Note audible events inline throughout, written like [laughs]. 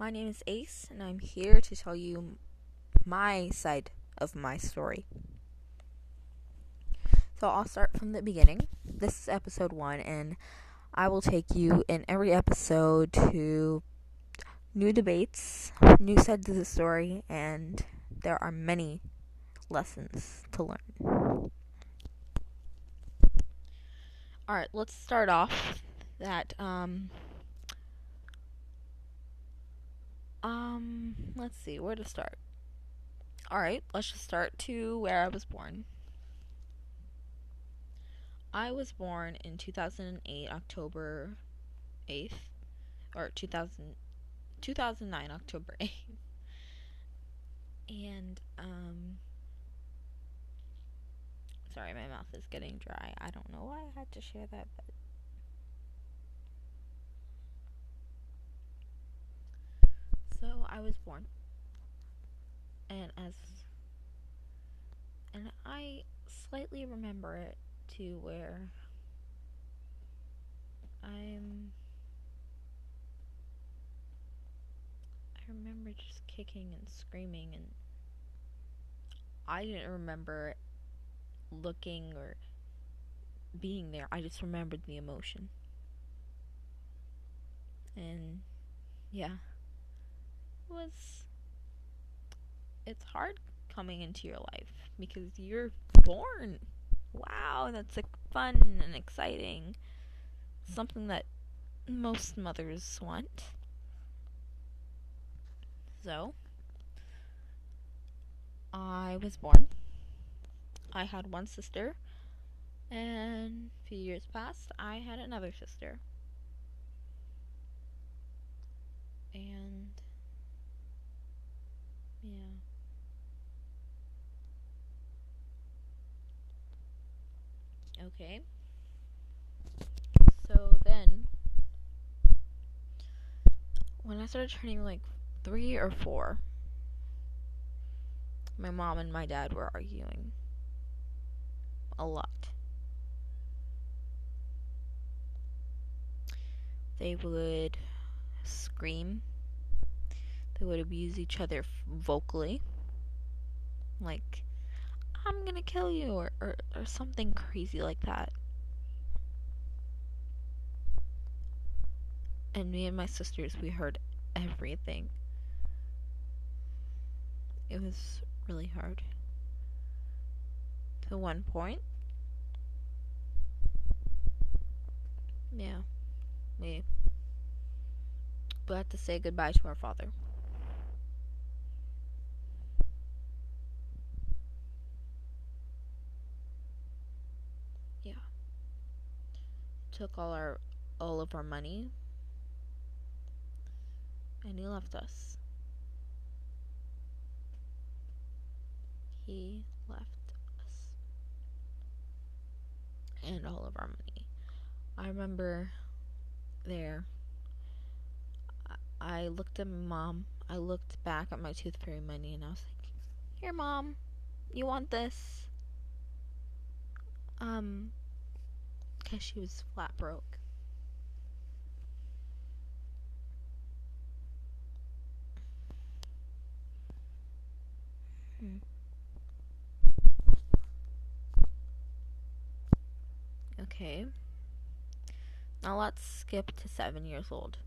My name is Ace, and I'm here to tell you my side of my story. So I'll start from the beginning. This is episode one, and I will take you in every episode to new debates, new sides of the story, and there are many lessons to learn. Alright, let's start off that um um let's see where to start. Alright, let's just start to where I was born. I was born in 2008 October 8th or 2000 2009 October [laughs] 8th. And um sorry, my mouth is getting dry. I don't know why I had to share that, but so I was born, and as and I slightly remember it to where I'm. I remember just kicking and screaming, and I didn't remember looking or being there. I just remembered the emotion. And yeah. Was it's hard coming into your life because you're born. Wow, that's like fun and exciting. Something that most mothers want. So, I was born I had one sister, and a few years passed, I had another sister. And yeah. Okay. So then, when I started turning like three or four, my mom and my dad were arguing a lot. They would scream. They would abuse each other vocally. Like, I'm gonna kill you, or, or, or something crazy like that. And me and my sisters, we heard everything. It was really hard to one point. Yeah. We we had to say goodbye to our father. Yeah. Took all our all of our money and he left us. He left us and all of our money. I remember there, I looked at my mom. I looked back at my tooth fairy money and I was like, Here, mom, you want this? Um, because she was flat broke. Hmm. Okay. Now let's skip to seven years old.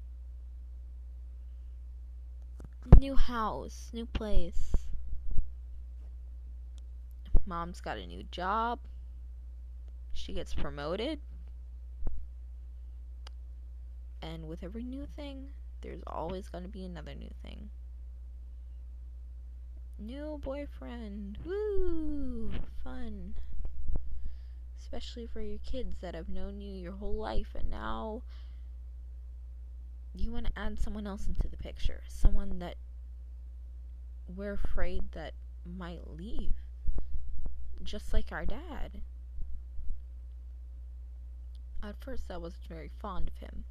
New house, new place. Mom's got a new job. She gets promoted. And with every new thing, there's always going to be another new thing. New boyfriend. Woo! Fun especially for your kids that have known you your whole life and now you want to add someone else into the picture, someone that we're afraid that might leave, just like our dad. At first, I wasn't very fond of him.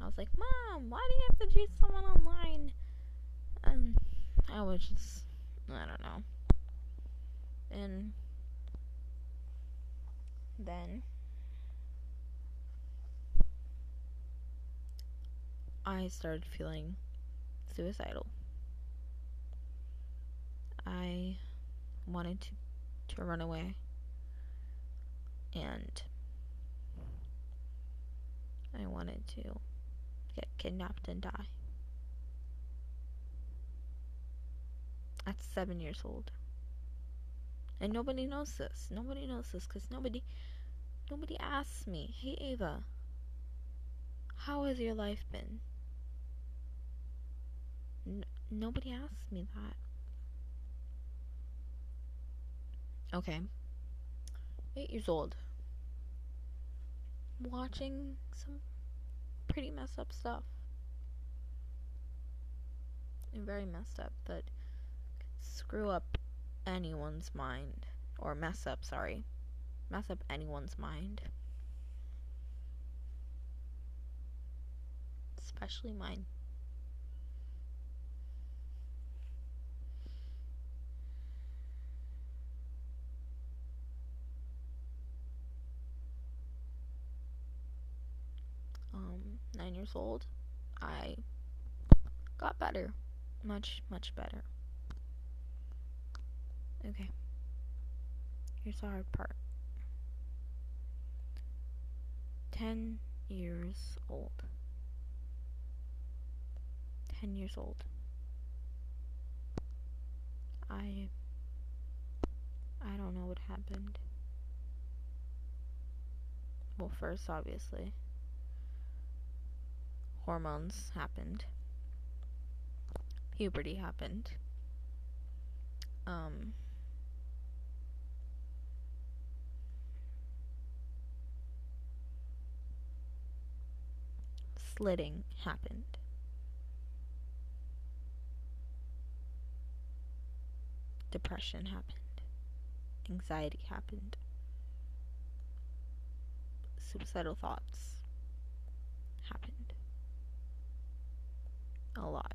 I was like, Mom, why do you have to choose someone online? And I was just, I don't know. And then I started feeling suicidal. I wanted to to run away and I wanted to get kidnapped and die. At seven years old. And nobody knows this. Nobody knows this because nobody nobody asks me, Hey Ava, how has your life been? N- nobody asks me that. Okay. Eight years old. Watching some pretty messed up stuff. And very messed up that could screw up anyone's mind. Or mess up, sorry. Mess up anyone's mind. Especially mine. Um, nine years old, I got better. Much, much better. Okay. Here's the hard part. 10 years old. 10 years old. I I don't know what happened. Well, first obviously hormones happened. Puberty happened. Um slitting happened. Depression happened. Anxiety happened. Suicidal thoughts happened. A lot.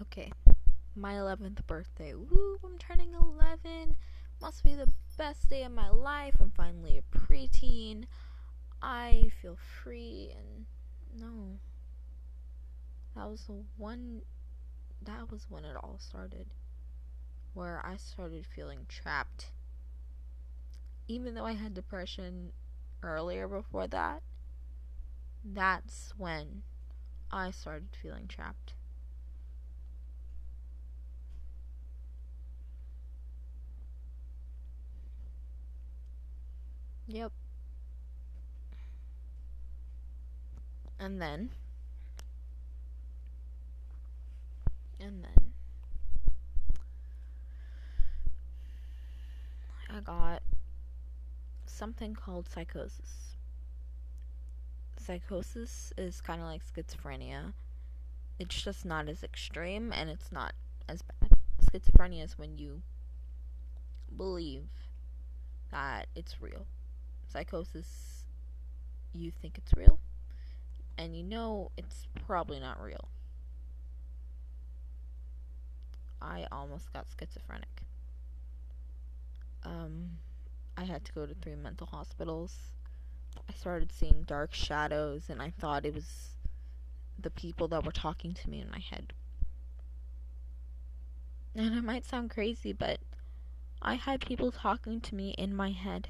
Okay, my 11th birthday. Woo, I'm turning 11. Must be the best day of my life. I'm finally a preteen. I feel free and no. That was the one that was when it all started. Where I started feeling trapped. Even though I had depression earlier before that, that's when I started feeling trapped. Yep. And then and then I got something called psychosis. Psychosis is kind of like schizophrenia. It's just not as extreme and it's not as bad. Schizophrenia is when you believe that it's real. Psychosis, you think it's real, and you know it's probably not real. I almost got schizophrenic. Um, I had to go to three mental hospitals. I started seeing dark shadows, and I thought it was the people that were talking to me in my head. And it might sound crazy, but I had people talking to me in my head.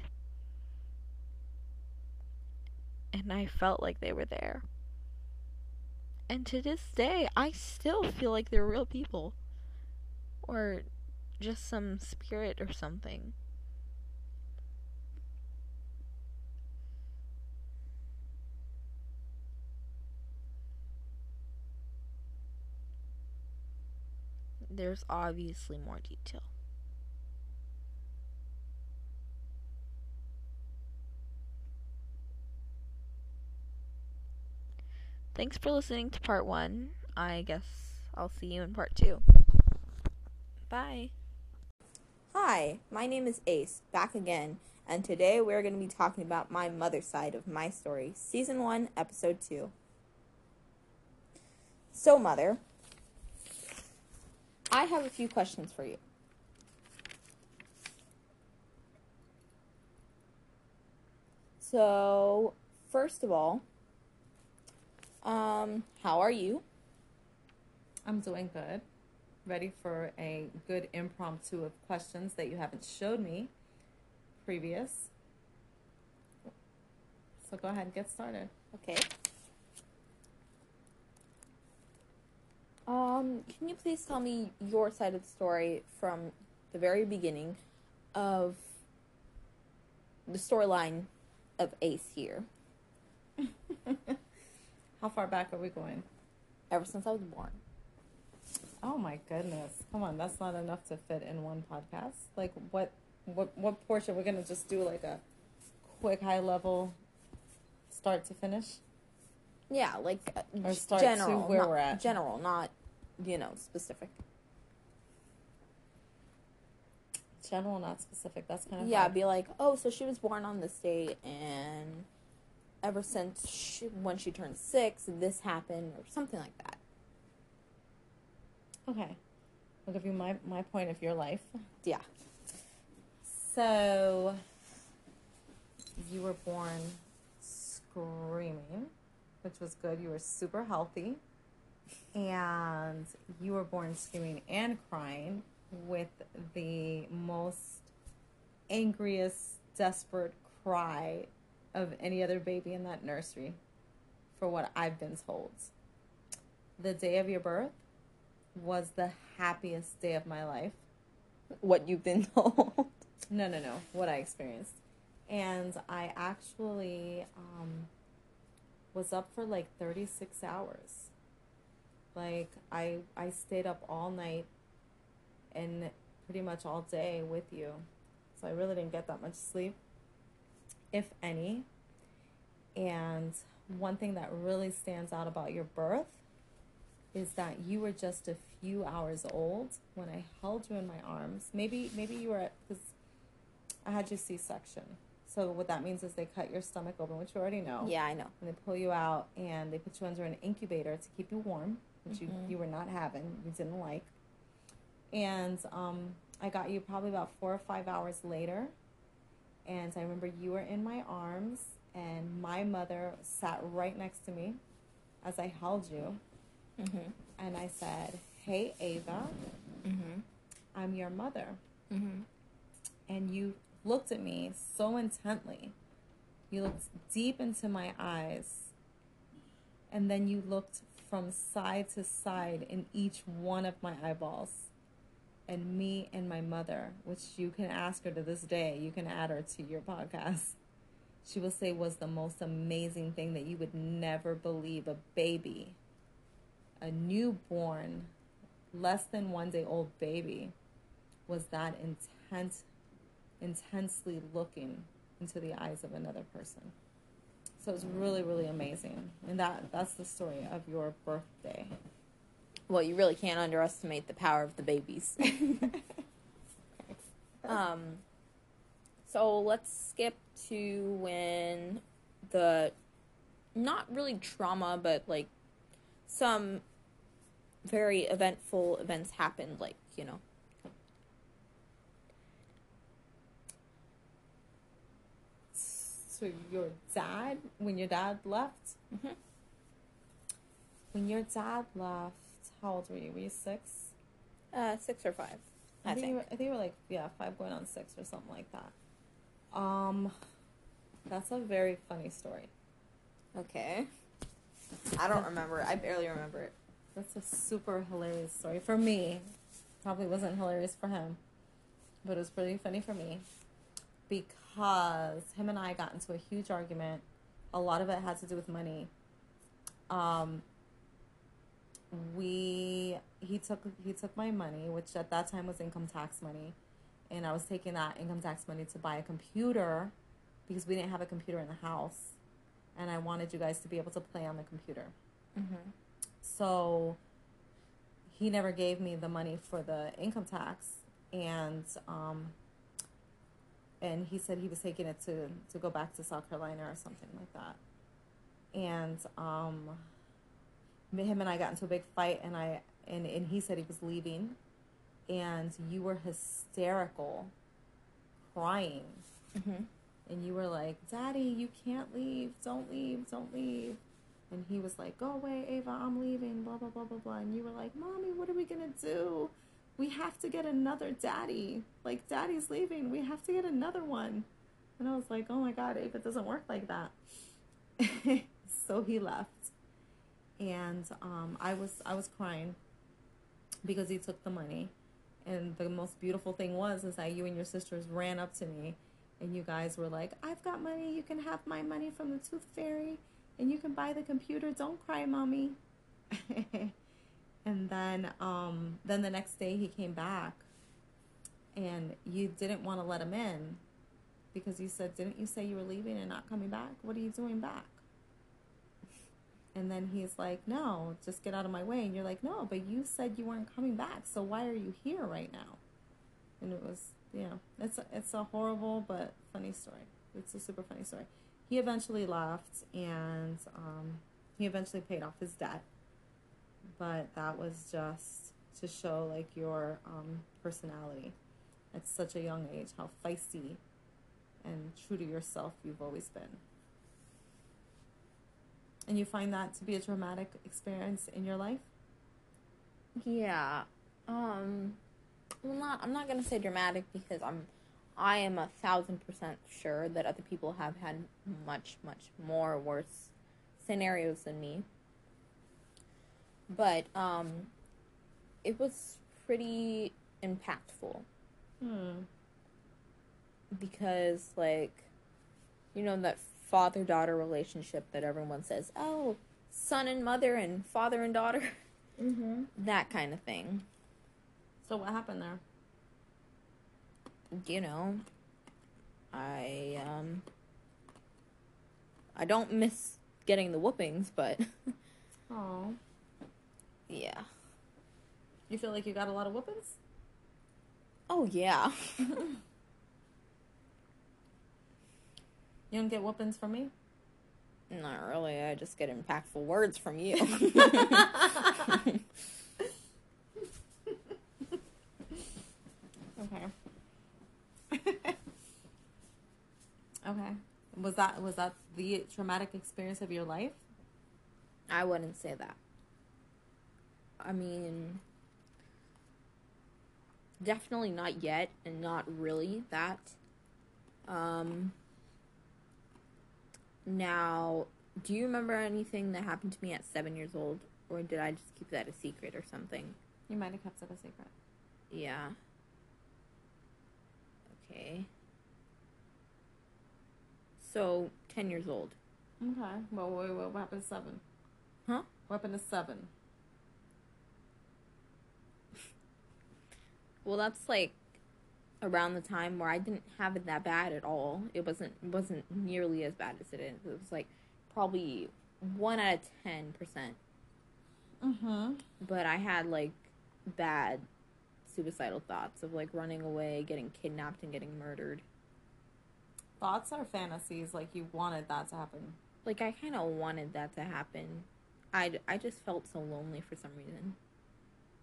And I felt like they were there. And to this day, I still feel like they're real people. Or just some spirit or something. There's obviously more detail. Thanks for listening to part one. I guess I'll see you in part two. Bye. Hi, my name is Ace, back again, and today we're going to be talking about my mother's side of my story, Season 1, Episode 2. So, Mother, I have a few questions for you. So, first of all, um, how are you? I'm doing good. Ready for a good impromptu of questions that you haven't showed me previous. So go ahead and get started. Okay. Um, can you please tell me your side of the story from the very beginning of the storyline of Ace here? [laughs] How far back are we going? Ever since I was born. Oh my goodness. Come on, that's not enough to fit in one podcast. Like what what what portion we're going to just do like a quick high level start to finish? Yeah, like uh, Or start to where we're at. General, not you know specific. General, not specific. That's kind of Yeah, hard. be like, oh, so she was born on this date, and ever since she, when she turned six, this happened, or something like that. Okay. I'll give you my, my point of your life. Yeah. So, you were born screaming, which was good. You were super healthy. And you were born screaming and crying with the most angriest, desperate cry of any other baby in that nursery, for what I've been told. The day of your birth was the happiest day of my life. What you've been [laughs] told. No, no, no. What I experienced. And I actually um, was up for like 36 hours. Like I I stayed up all night and pretty much all day with you. So I really didn't get that much sleep if any. And one thing that really stands out about your birth is that you were just a few hours old when I held you in my arms. Maybe maybe you were because I had you C section. So what that means is they cut your stomach open, which you already know. Yeah, I know. And they pull you out and they put you under an incubator to keep you warm, which Mhm. you, you were not having, you didn't like. And um, I got you probably about four or five hours later. And I remember you were in my arms, and my mother sat right next to me as I held you. Mm-hmm. And I said, Hey, Ava, Mm-hmm. I'm your mother. Mm-hmm. and you looked at me so intently. You looked deep into my eyes, and then you looked from side to side in each one of my eyeballs. And me and my mother, which you can ask her to this day, you can add her to your podcast. She will say was the most amazing thing that you would never believe a baby, a newborn, less than one day old baby, was that intense intensely looking into the eyes of another person. So it's really, really amazing. And that that's the story of your birthday. Well, you really can't underestimate the power of the babies. [laughs] um, so let's skip to when the not really trauma, but like some very eventful events happened. Like you know, So your dad, when your dad left, Mhm. when your dad left, how old were you? Were you six? uh, six or five, I, think. think. You were, I think you were like yeah, five going on six or something like that. Um, that's a very funny story. Okay. I don't remember. I barely remember it. That's a super hilarious story for me. Probably wasn't hilarious for him, but it was pretty funny for me because him and I got into a huge argument. A lot of it had to do with money. Um, we he took he took my money, which at that time was income tax money, and I was taking that income tax money to buy a computer because we didn't have a computer in the house, and I wanted you guys to be able to play on the computer. Mm-hmm. So he never gave me the money for the income tax, and um, and he said he was taking it to to go back to South Carolina or something like that. And um, him and I got into a big fight, and I and and he said he was leaving, and you were hysterical, crying Mm-hmm. and you were like, "Daddy, you can't leave. Don't leave. Don't leave." And he was like, "Go away, Ava. I'm leaving." Blah blah blah blah blah. And you were like, "Mommy, what are we gonna do? We have to get another daddy. Like, daddy's leaving. We have to get another one." And I was like, "Oh my God, Ava, it doesn't work like that." [laughs] so he left, and um, I was I was crying because he took the money. And the most beautiful thing was is that you and your sisters ran up to me and you guys were like, I've got money, you can have my money from the tooth fairy and you can buy the computer. Don't cry, mommy. [laughs] and then um then the next day he came back and you didn't want to let him in because you said, Didn't you say you were leaving and not coming back? What are you doing back? And then he's like, No, just get out of my way. And you're like, No, but you said you weren't coming back. So why are you here right now? And it was, you know, it's a, it's a horrible but funny story. It's a super funny story. He eventually left and um, he eventually paid off his debt. But that was just to show like your um, personality at such a young age, how feisty and true to yourself you've always been. And you find that to be a traumatic experience in your life? Yeah. Um well not I'm not gonna say dramatic because I'm I am a thousand percent sure that other people have had much, much more worse scenarios than me. But um it was pretty impactful Hmm. because like you know that father daughter relationship that everyone says, "Oh, son and mother and father and daughter." Mm-hmm. that kind of thing. So what happened there? you know, I um I don't miss getting the whoopings, but Oh. Yeah. You feel like you got a lot of whoopings? Oh yeah. [laughs] You don't get whoopings from me? Not really. I just get impactful words from you. [laughs] Okay. okay. Was that was that the traumatic experience of your life? I wouldn't say that. I mean, definitely not yet, and not really that. Um, now, do you remember anything that happened to me at seven years old, or did I just keep that a secret or something? You might have kept it a secret. Yeah. Okay. So, 10 years old. Okay. Well, wait, wait, what happened to seven? Huh? What happened to seven? Well, that's like around the time where I didn't have it that bad at all. It wasn't wasn't nearly as bad as it is. It was like probably 1 out of 10%. Mm-hmm. But I had like bad suicidal thoughts of like running away, getting kidnapped and getting murdered. Thoughts are fantasies. Like you wanted that to happen. Like I kind of wanted that to happen. I I just felt so lonely for some reason.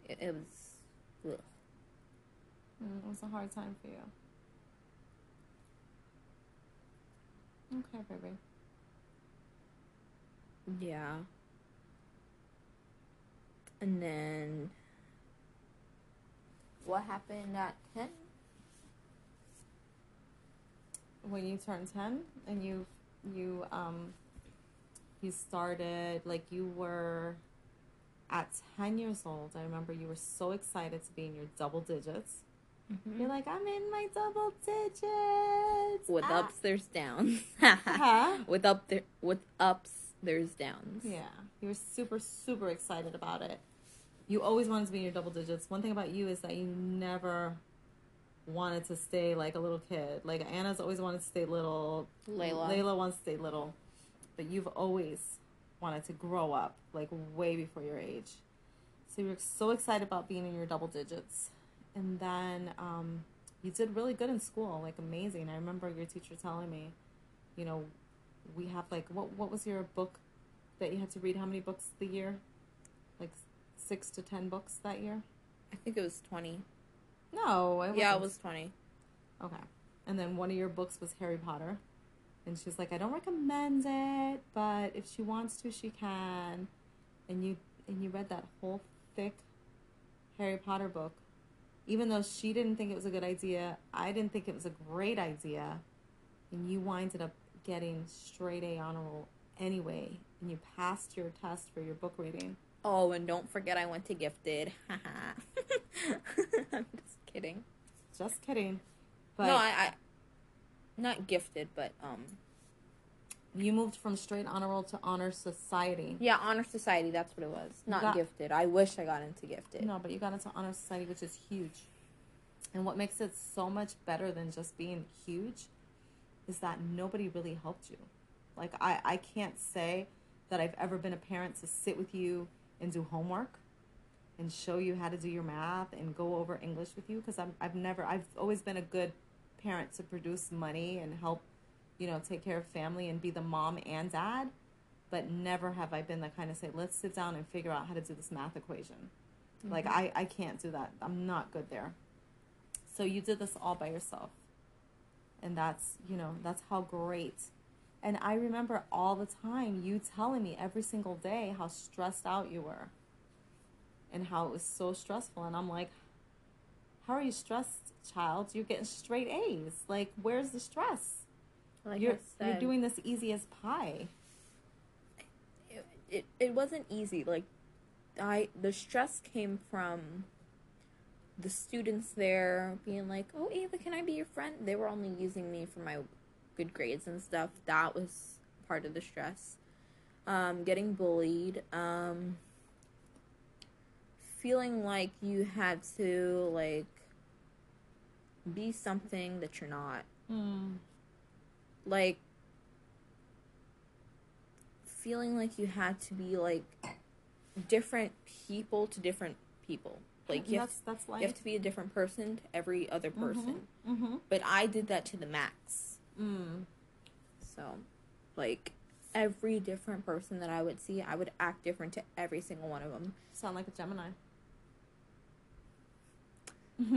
It, it was ugh. Mm, it was a hard time for you. Okay, baby. Yeah. And then what happened at 10? When you turned ten and you you um you started like you were at ten years old. I remember you were so excited to be in your double digits. You're like, I'm in my double digits. With Ah. ups there's downs. Huh? [laughs] with up there with ups there's downs. Yeah, you were super, super excited about it. You always wanted to be in your double digits. One thing about you is that you never wanted to stay like a little kid. Like Anna's always wanted to stay little. Layla. Layla wants to stay little, but you've always wanted to grow up like way before your age. So you're so excited about being in your double digits, and then um, you did really good in school, like amazing. I remember your teacher telling me, you know, we have like what what was your book that you had to read? How many books the year? Like six to ten books that year? I think it was 20. No, it yeah, it was 20. Okay. And then one of your books was Harry Potter. And she's like, I don't recommend it, but if she wants to, she can. And you and you read that whole thick Harry Potter book. Even though she didn't think it was a good idea, I didn't think it was a great idea. And you winded up getting straight A honor roll anyway. And you passed your test for your book reading. Oh, and don't forget I went to gifted. Haha. [laughs] I'm just kidding. Just kidding. But no, I, I not gifted, but um you moved from straight honor roll to honor society. yeah, honor society, that's what it was. Not Got- gifted. I wish I got into gifted. No, but you got into honor society, which is huge. And what makes it so much better than just being huge is that nobody really helped you. Like I, I can't say that I've ever been a parent to sit with you and do homework and show you how to do your math and go over English with you because I'm I've never I've always been a good parent to produce money and help, you know, take care of family and be the mom and dad. But never have I been the kind of say, let's sit down and figure out how to do this math equation. Mm-hmm. Like I, I can't do that. I'm not good there. So you did this all by yourself. And that's, you know, that's how great. And I remember all the time you telling me every single day how stressed out you were and how it was so stressful. And I'm like, how are you stressed, child? You're getting straight A's. Like, where's the stress? Like you're, I you're doing this easy as pie. it, it, it wasn't easy. Like I the stress came from the students there being like, "Oh, Ava, can I be your friend?" They were only using me for my good grades and stuff. That was part of the stress. Um, getting bullied, um, feeling like you had to like be something that you're not. Mm. Like feeling like you had to be like different people to different people. Like you have, that's, that's life. you have to be a different person to every other person. mm-hmm. But I did that to the max. Mm. So, like every different person that I would see, I would act different to every single one of them. Sound like a Gemini.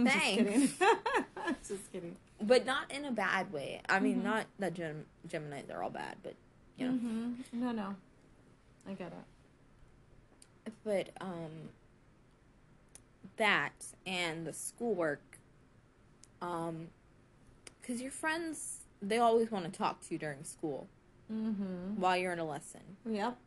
Thanks. [laughs] Just kidding. [laughs] Just kidding. But not in a bad way. I mean, Mhm. not that Gem- Geminis are all bad, but you know. Mhm. No, no. I get it. But um that and the schoolwork um cuz your friends they always want to talk to you during school Mm-hmm. while you're in a lesson. Yep.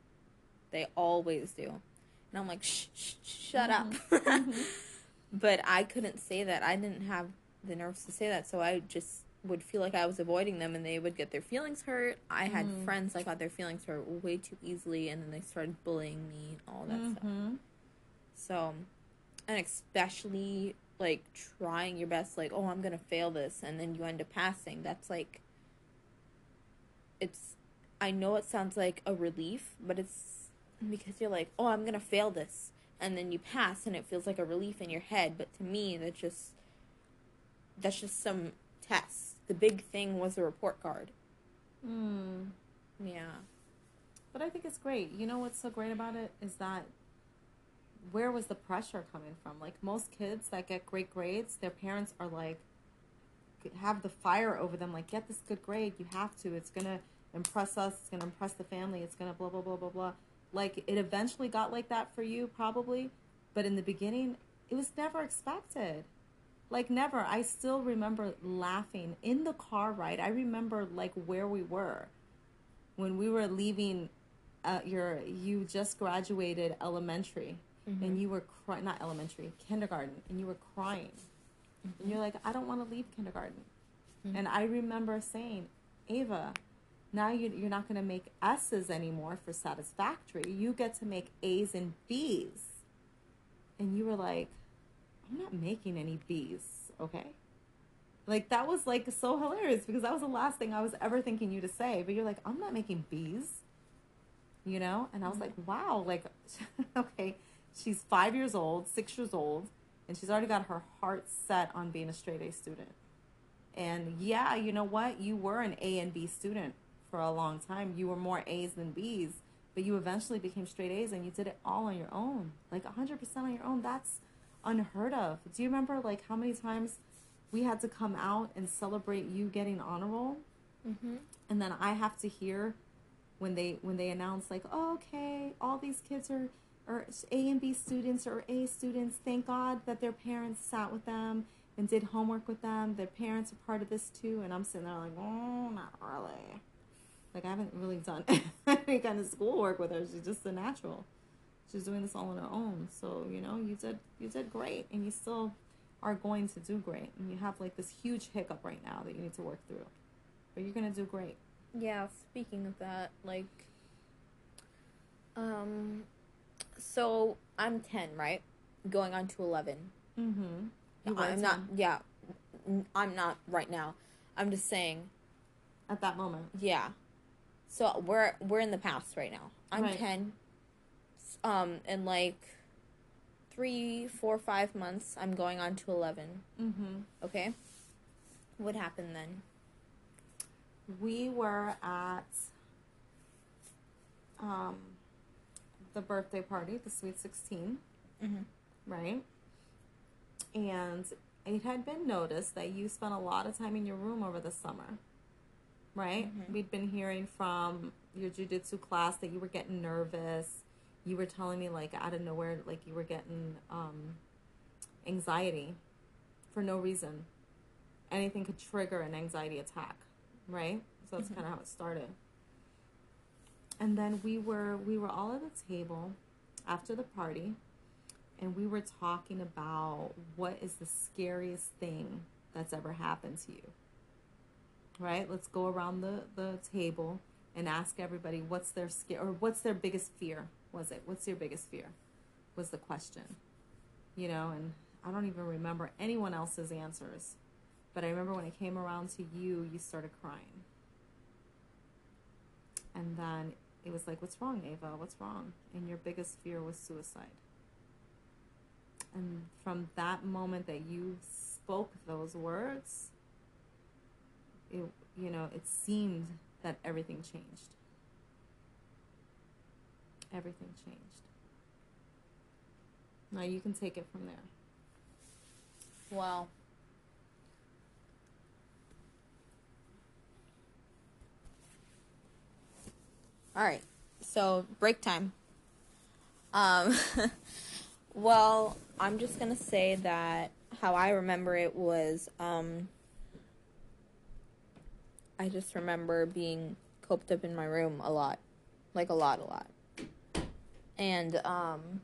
They always do. And I'm like, shh, shh, shut up. [laughs] but I couldn't say that. I didn't have the nerves to say that, so I just would feel like I was avoiding them and they would get their feelings hurt. I had Mm. friends that got their feelings hurt way too easily and then they started bullying me and all that stuff. Mhm. So, and especially like trying your best, like, oh, I'm gonna fail this, and then you end up passing. That's like, it's, I know it sounds like a relief, but it's because you're like, oh, I'm gonna fail this, and then you pass, and it feels like a relief in your head. But to me, that just, that's just some tests. The big thing was the report card. Mm. Yeah. But I think it's great. You know what's so great about it is that where was the pressure coming from? Like most kids that get great grades, their parents are like have the fire over them like get this good grade, you have to. It's going to impress us, it's going to impress the family, it's going to blah blah blah blah blah. Like it eventually got like that for you probably, but in the beginning it was never expected. Like never. I still remember laughing in the car ride. I remember like where we were when we were leaving uh, your you just graduated elementary and you were crying not elementary kindergarten and you were crying. And you're like i don't want to leave kindergarten. And i remember saying ava now you, you're not going to make s's anymore for satisfactory. You get to make a's and b's. And you were like i'm not making any B's, okay like that was like so hilarious because that was the last thing I was ever thinking you to say. But you're like, I'm not making B's, you know. And I was mm-hmm. like, wow, like, [laughs] okay, she's five years old, six years old, and she's already got her heart set on being a straight A student. And yeah, you know what? You were an A and B student for a long time. You were more A's than B's, but you eventually became straight A's, and you did it all on your own, like 100% on your own. That's unheard of. Do you remember like how many times? we had to come out and celebrate you getting honor roll Mm-hmm. and then I have to hear when they when they announce like, oh, okay, all these kids are are A and B students or A students. Thank God that their parents sat with them and did homework with them. Their parents are part of this too, and I'm sitting there like, oh, not really. Like I haven't really done [laughs] any kind of schoolwork with her. She's just a natural. She's doing this all on her own. So you know, you did you did great, and you still are going to do great. And you have like this huge hiccup right now that you need to work through, but you're gonna do great. Yeah, speaking of that, like um so I'm 10, right? Going on to 11. Mm-hmm. I'm not yeah. I'm not right now. I'm just saying, at that moment. yeah. So we're we're in the past right now. I'm Right. 10. Um in like three, four, five months, I'm going on to 11. Mm-hmm. Okay? What happened then? We were at um, the birthday party, the Sweet 16, Mhm. right? And it had been noticed that you spent a lot of time in your room over the summer, right? Mhm. We'd been hearing from your jujitsu class that you were getting nervous. You were telling me, like, out of nowhere, like, you were getting um, anxiety for no reason. Anything could trigger an anxiety attack, right? So that's Mhm. kind of how it started. And then we were we were all at the table after the party, and we were talking about what is the scariest thing that's ever happened to you. Right? Let's go around the the table and ask everybody what's their scare or what's their biggest fear. Was it? What's your biggest fear? Was the question. You know, and I don't even remember anyone else's answers. But I remember when it came around to you, you started crying. And then it was like, What's wrong, Ava? What's wrong? And your biggest fear was suicide. And from that moment that you spoke those words, it, you know, it seemed that everything changed. Everything changed. Now you can take it from there. Wow. All right. So, break time. Um [laughs] well, I'm just going to say that how I remember it was um I just remember being coped up in my room a lot. Like a lot, a lot. And um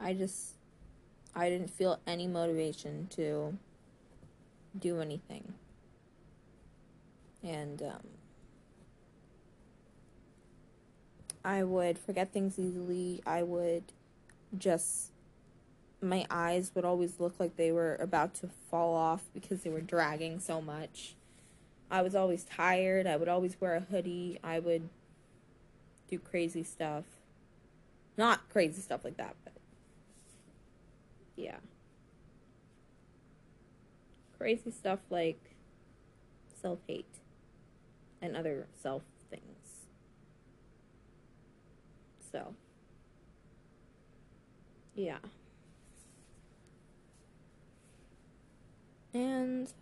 I just I didn't feel any motivation to do anything. And um, I would forget things easily. I would just, my eyes would always look like they were about to fall off because they were dragging so much. I was always tired. I would always wear a hoodie. I would do crazy stuff. Not crazy stuff like that, but yeah. Crazy stuff like self hate and other self things. So, yeah. And,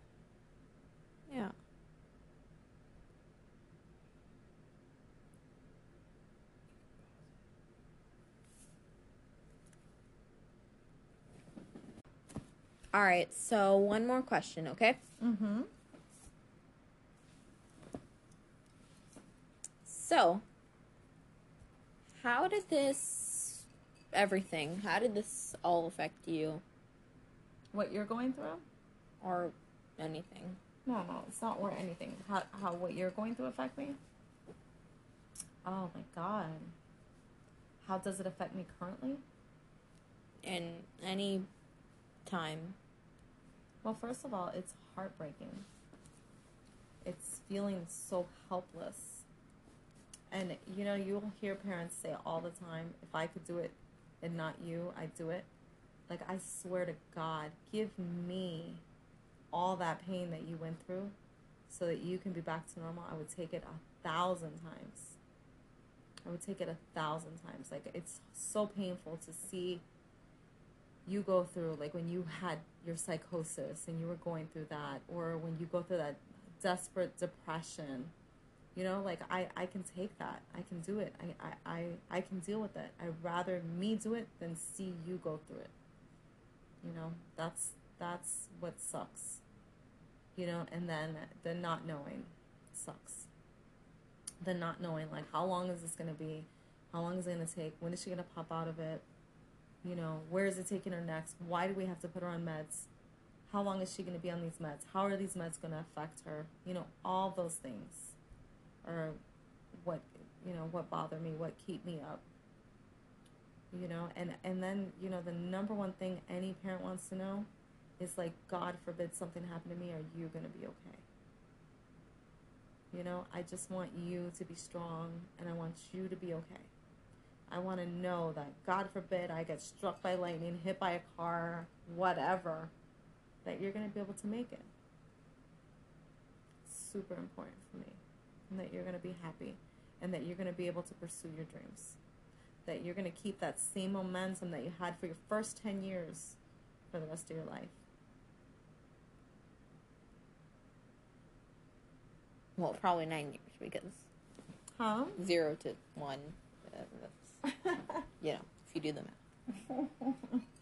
yeah. All right, so one more question, okay? Mm-hmm. So, how did this everything? How did this all affect you What you're going through? or anything? No, no, it's not or anything. How, how what you're going through affect me? Oh my god. How does it affect me currently? In any time? Well, first of all, it's heartbreaking. It's feeling so helpless. And you know, you'll hear parents say all the time, if I could do it and not you, I'd do it. Like I swear to God, give me all that pain that you went through so that you can be back to normal. I would take it a thousand times. I would take it a thousand times. Like it's so painful to see you go through, like when you had your psychosis and you were going through that, or when you go through that desperate depression, you know, like I, I can take that. I can do it. I, I, I, I can deal with it. I'd rather me do it than see you go through it. You know, that's that's what sucks. You know, and then the not knowing sucks. The not knowing, like, how long is this to be? How long is it to take? When is she to pop out of it? You know, where is it taking her next? Why do we have to put her on meds? How long is she going to be on these meds? How are these meds going to affect her? You know, all those things are what, you know, what bother me, what keep me up. You know, and and then, you know, the number one thing any parent wants to know is like God forbid something happen to me, are you going to be okay? You know, I just want you to be strong and I want you to be okay. I want to know that, God forbid, I get struck by lightning, hit by a car, whatever, that you're going to be able to make it. Super important for me. And that you're going to be happy. And that you're going to be able to pursue your dreams. That you're going to keep that same momentum that you had for your first 10 years for the rest of your life. Well, probably nine years because Huh? zero to one, uh, [laughs] you know, if you do the math. [laughs]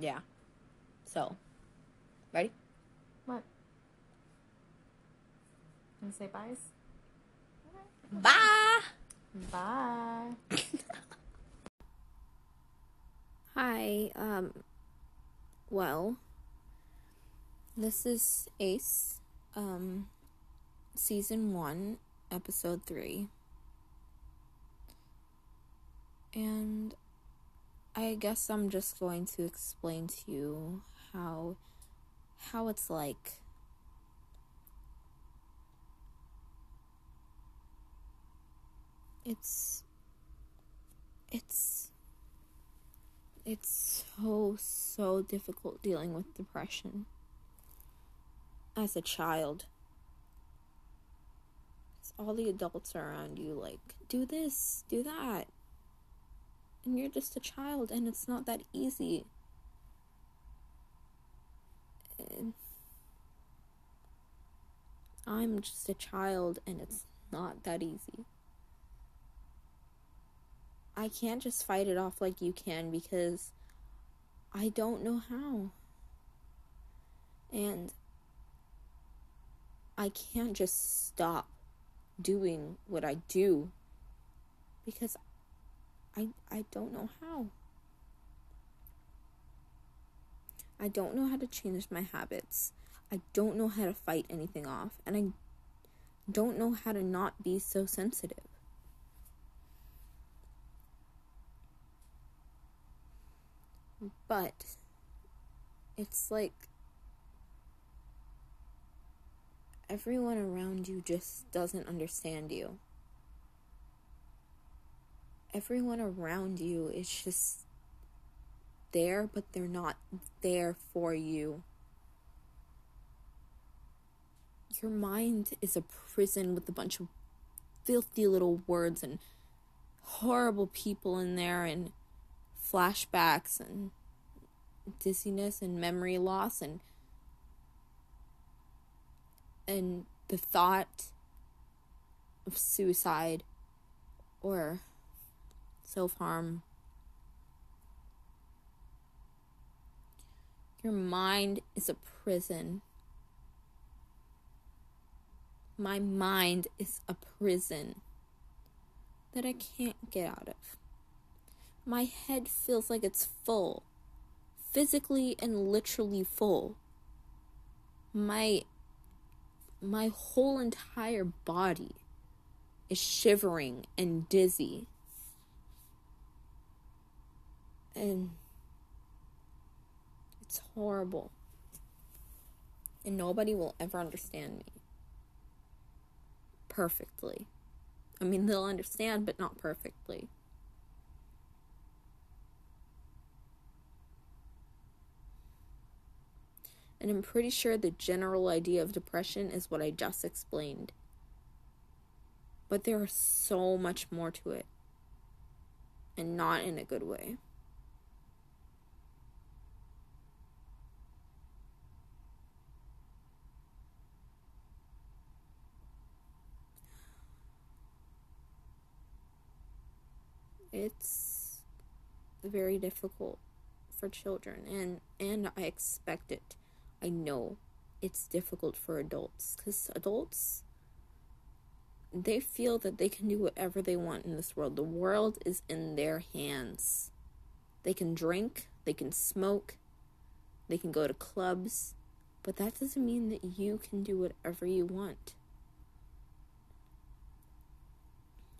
Yeah. So, ready? What? And say byes? Bye. Bye. [laughs] Hi, um, well, this is Ace, um, season one, episode three. And I guess I'm just going to explain to you how, how it's like. It's, it's, it's so, so difficult dealing with depression as a child. All the adults around you, like, do this, do that. And you're just a child, and it's not that easy. And I'm just a child, and it's not that easy. I can't just fight it off like you can because I don't know how. And I can't just stop doing what I do because I I don't know how. I don't know how to change my habits. I don't know how to fight anything off and I don't know how to not be so sensitive. But it's like everyone around you just doesn't understand you. Everyone around you is just there, but they're not there for you. Your mind is a prison with a bunch of filthy little words and horrible people in there, and flashbacks and dizziness and memory loss and and the thought of suicide or self-harm your mind is a prison. My mind is a prison that I can't get out of. My head feels like it's full physically and literally full. My my whole entire body is shivering and dizzy. And it's horrible. And nobody will ever understand me perfectly. I mean they'll understand but not perfectly and I'm pretty sure the general idea of depression is what I just explained. But there is so much more to it. and not in a good way. It's very difficult for children and and I expect it. I know it's difficult for adults cuz adults they feel that they can do whatever they want in this world. The world is in their hands. They can drink, they can smoke, they can go to clubs, but that doesn't mean that you can do whatever you want.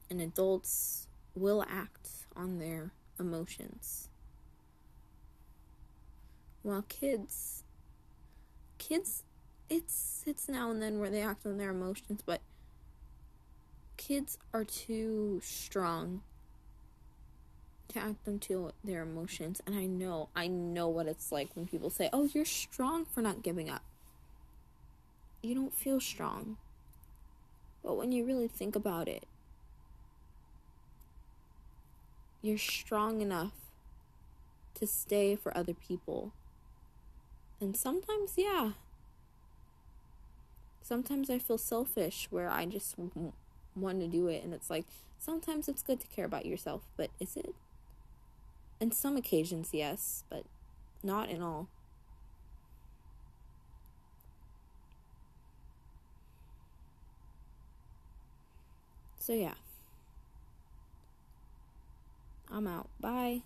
And adults will act on their emotions. While kids kids it's it's now and then where they act on their emotions, but kids are too strong to act onto their emotions and I know I know what it's like when people say, "Oh, you're strong for not giving up." You don't feel strong. But when you really think about it, you're strong enough to stay for other people. And sometimes, yeah. Sometimes I feel selfish where I just want to do it. And it's like, sometimes it's good to care about yourself, but is it? In some occasions, yes, but not in all. So, yeah. I'm out. Bye.